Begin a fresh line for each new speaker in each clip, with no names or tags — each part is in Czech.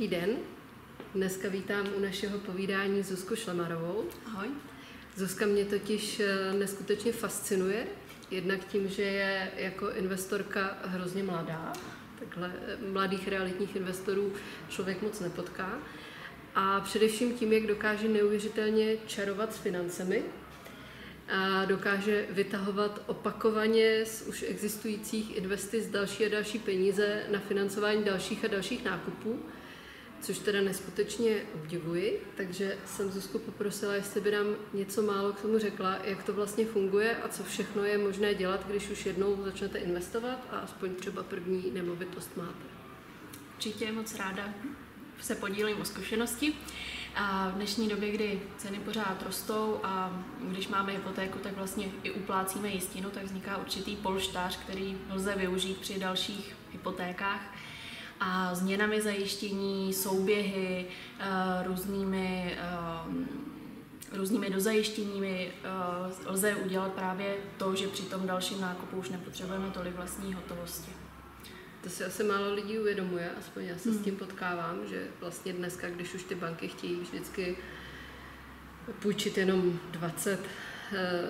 Dobrý den. Dneska vítám u našeho povídání Zuzku Šlemarovou.
Ahoj.
Zuzka mě totiž eh, neskutečně fascinuje, jednak tím, že je jako investorka hrozně mladá. Takhle eh, mladých realitních investorů člověk moc nepotká. A především tím, jak dokáže neuvěřitelně čarovat s financemi, a dokáže vytahovat opakovaně z už existujících investic další a další peníze na financování dalších a dalších nákupů, což teda neskutečně obdivuji, takže jsem Zuzku poprosila, jestli by nám něco málo k tomu řekla, jak to vlastně funguje a co všechno je možné dělat, když už jednou začnete investovat a aspoň třeba první nemovitost máte.
Určitě moc ráda se podílím o zkušenosti. A v dnešní době, kdy ceny pořád rostou a když máme hypotéku, tak vlastně i uplácíme jistinu, tak vzniká určitý polštář, který lze využít při dalších hypotékách. A změnami zajištění, souběhy, eh, různými eh, různými dozajištěními eh, lze udělat právě to, že při tom dalším nákupu už nepotřebujeme tolik vlastní hotovosti.
To si asi málo lidí uvědomuje, aspoň já se hmm. s tím potkávám, že vlastně dneska, když už ty banky chtějí vždycky půjčit jenom 20, eh,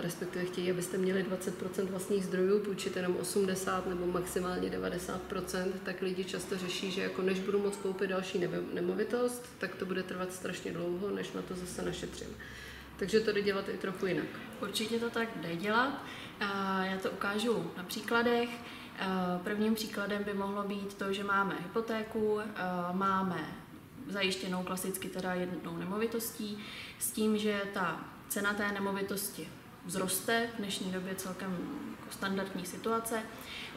respektive chtějí, abyste měli 20% vlastních zdrojů, půjčit jenom 80 nebo maximálně 90%, tak lidi často řeší, že jako než budu moct koupit další nemovitost, tak to bude trvat strašně dlouho, než na to zase našetřím. Takže to jde dělat i trochu jinak.
Určitě to tak jde dělat. Já to ukážu na příkladech. Eh, prvním příkladem by mohlo být to, že máme hypotéku, eh, máme zajištěnou klasicky teda jednou nemovitostí, s tím, že ta cena té nemovitosti vzroste, v dnešní době celkem jako standardní situace.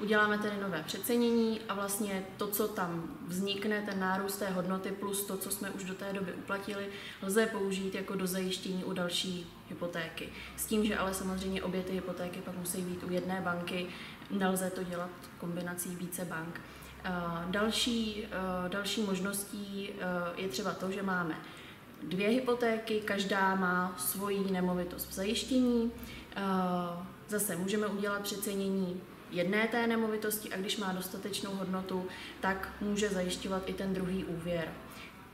Uděláme tedy nové přecenění a vlastně to, co tam vznikne, ten nárůst té hodnoty plus to, co jsme už do té doby uplatili, lze použít jako do zajištění u další hypotéky. S tím, že ale samozřejmě obě ty hypotéky pak musí být u jedné banky, nelze to dělat kombinací více bank. Eh, další, eh, další možností eh, je třeba to, že máme dvě hypotéky, každá má svoji nemovitost v zajištění. Zase můžeme udělat přecenění jedné té nemovitosti a když má dostatečnou hodnotu, tak může zajišťovat i ten druhý úvěr.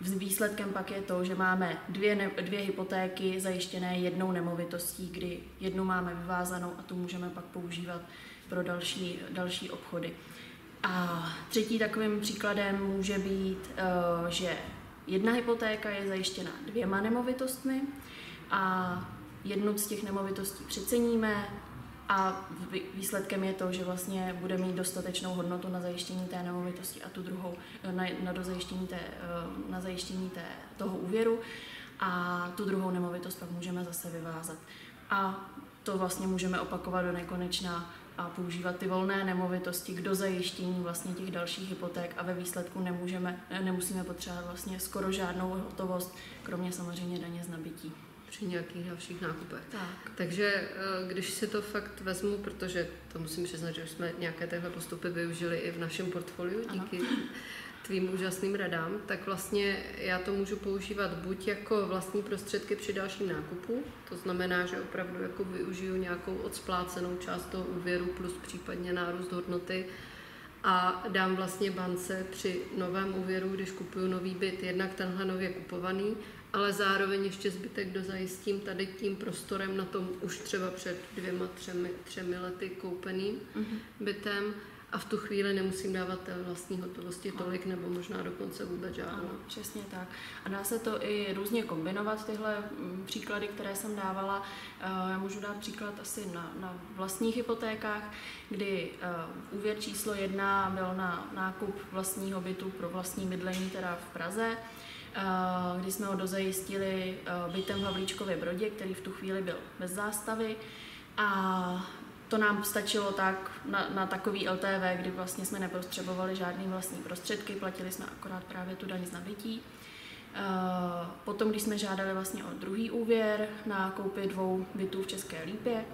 Výsledkem pak je to, že máme dvě, ne, dvě hypotéky zajištěné jednou nemovitostí, kdy jednu máme vyvázanou a tu můžeme pak používat pro další, další obchody. A třetí takovým příkladem může být, eh, že jedna hypotéka je zajištěna dvěma nemovitostmi a jednu z těch nemovitostí přeceníme a výsledkem je to, že vlastně bude mít dostatečnou hodnotu na zajištění té nemovitosti a tu druhou eh, na, na, dozajištění té, eh, na zajištění té, toho úvěru a tu druhou nemovitost pak můžeme zase vyvázat. A to vlastně můžeme opakovat do nekonečna a používat ty volné nemovitosti k dozajištění vlastně těch dalších hypoték a ve výsledku nemůžeme, nemusíme potřebovat vlastně skoro žádnou hotovost, kromě samozřejmě daně z nabití
při nějakých dalších nákupech.
Tak.
Takže eh, když si to fakt vezmu, protože to musím přiznat, že už jsme nějaké téhle postupy využili i v našem portfoliu díky ano. tvým úžasným radám, tak vlastně já to můžu používat buď jako vlastní prostředky při dalším nákupu, to znamená, že opravdu jako využiju nějakou odsplácenou část toho úvěru plus případně nárůst hodnoty a dám vlastně bance při novém úvěru, když kupuju nový byt, jednak tenhle nově kupovaný, ale zároveň ještě zbytek dozajistím tady tím prostorem na tom už třeba před dvěma, třemi, třemi lety koupeným mm-hmm. bytem a v tu chvíli nemusím dávat té vlastní hotovosti tolik nebo možná dokonce vůbec žádnou. Ano,
přesně tak. A dá se to i různě kombinovat, tyhle mm, příklady, které jsem dávala. Eh, já můžu dát příklad asi na, na vlastních hypotékách, kdy uh, úvěr číslo jedna byl na nákup vlastního bytu pro vlastní bydlení, teda v Praze eh, kdy jsme ho dozajistili bytem v Havlíčkově Brodě, který v tu chvíli byl bez zástavy. A to nám stačilo tak na, na takový LTV, kdy vlastně jsme nepotřebovali žádný vlastní prostředky, platili jsme akorát právě tu daň z nabití. Eh, potom, když jsme žádali vlastně o druhý úvěr na koupi dvou bytů v České Lípě,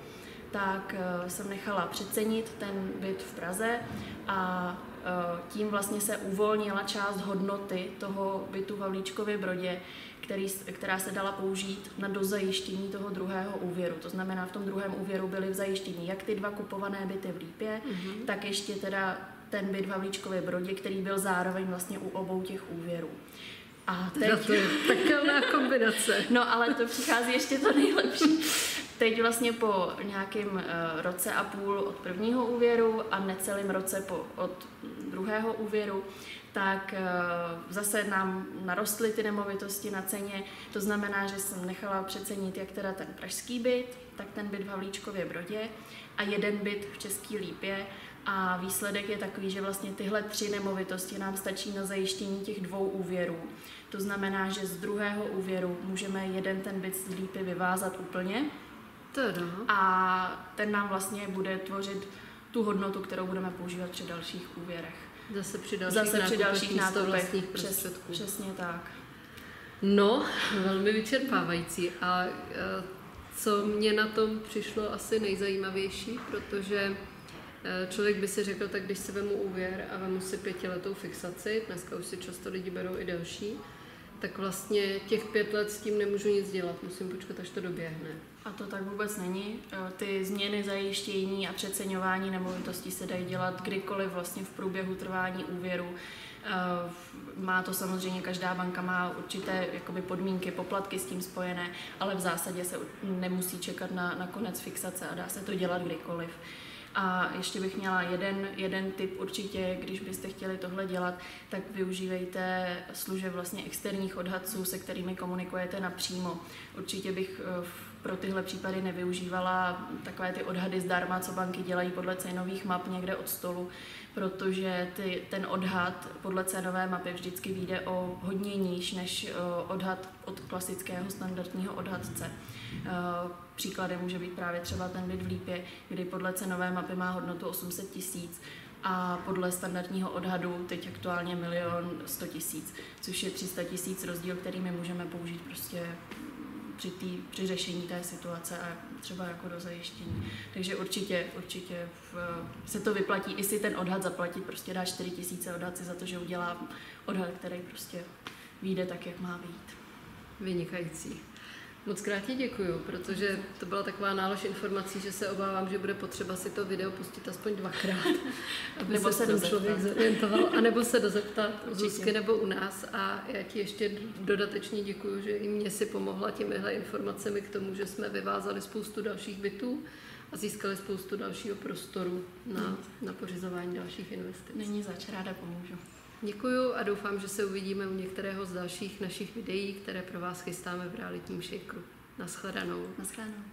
tak eh, jsem nechala přecenit ten byt v Praze a eh, tím vlastně se uvolnila část hodnoty toho bytu v Havlíčkově Brodě, který, která se dala použít na dozajištění toho druhého úvěru. To znamená, v tom druhém úvěru byly v zajištění jak ty dva kupované byty v Lípě, mm-hmm. tak ještě teda ten byt v Havlíčkově Brodě, který byl zároveň vlastně u obou těch úvěrů.
A teď... to je pekelná kombinace.
No ale to přichází ještě to nejlepší. Teď vlastně po nějakém uh, roce a půl od prvního úvěru a necelým roce po, od druhého úvěru, tak uh, zase nám narostly ty nemovitosti na ceně. To znamená, že jsem nechala přecenit jak teda ten pražský byt, tak ten byt v Havlíčkově Brodě a jeden byt v České Lípě. A výsledek je takový, že vlastně tyhle tři nemovitosti nám stačí na zajištění těch dvou úvěrů. To znamená, že z druhého úvěru můžeme jeden ten byt z Lípy vyvázat úplně.
Teda.
A ten nám vlastně bude tvořit tu hodnotu, kterou budeme používat při dalších úvěrech.
Zase při dalších
Zase při dalších
nákupech
Přes, přesně tak.
No, velmi vyčerpávající. A e, co mě na tom přišlo asi nejzajímavější, protože e, člověk by si řekl, tak když si vemu úvěr a vemu si pětiletou fixaci, dneska už si často lidi berou i delší, tak vlastně těch pět let s tím nemůžu nic dělat, musím počkat, až to doběhne.
A to tak vůbec není. E, ty změny zajištění a přeceňování nemovitostí se dají dělat kdykoliv vlastně v průběhu trvání úvěru. E, má to samozřejmě, každá banka má určité jakoby podmínky, poplatky s tím spojené, ale v zásadě se nemusí čekat na, na konec fixace a dá se to dělat kdykoliv. A ještě bych měla jeden, jeden tip určitě, když byste chtěli tohle dělat, tak využívejte služeb vlastně externích odhadců, se kterými komunikujete napřímo. Určitě bych e, pro tyhle případy nevyužívala takové ty odhady zdarma, co banky dělají podle cenových map někde od stolu, protože ty, ten odhad podle cenové mapy vždycky vyjde o hodně níž než odhad od klasického standardního odhadce. Příkladem může být právě třeba ten byt v Lípě, kdy podle cenové mapy má hodnotu 800 tisíc a podle standardního odhadu teď aktuálně milion 100 tisíc, což je 300 tisíc rozdíl, který my můžeme použít prostě při, tý, při řešení té situace a třeba jako do zajištění. Takže určitě, určitě v, se to vyplatí i si ten odhad zaplatit, prostě dá 4 tisíce odhad si za to, že udělá odhad, který prostě vyjde tak, jak má být.
Vynikající. Moc krát ti děkuju, protože to byla taková nálož informací, že se obávám, že bude potřeba si to video pustit aspoň dvakrát, aby nebo se, se ten člověk zorientoval, anebo se dozeptat u Zuzky nebo u nás. A já ti ještě dodatečně děkuju, že i mě si pomohla těmihle informacemi k tomu, že jsme vyvázali spoustu dalších bytů a získali spoustu dalšího prostoru na, na pořizování dalších investic.
Není zač, ráda pomůžu.
Děkuju a doufám, že se uvidíme u některého z dalších našich videí, které pro vás chystáme v realitním šejkru. Naschledanou.
Naschledanou.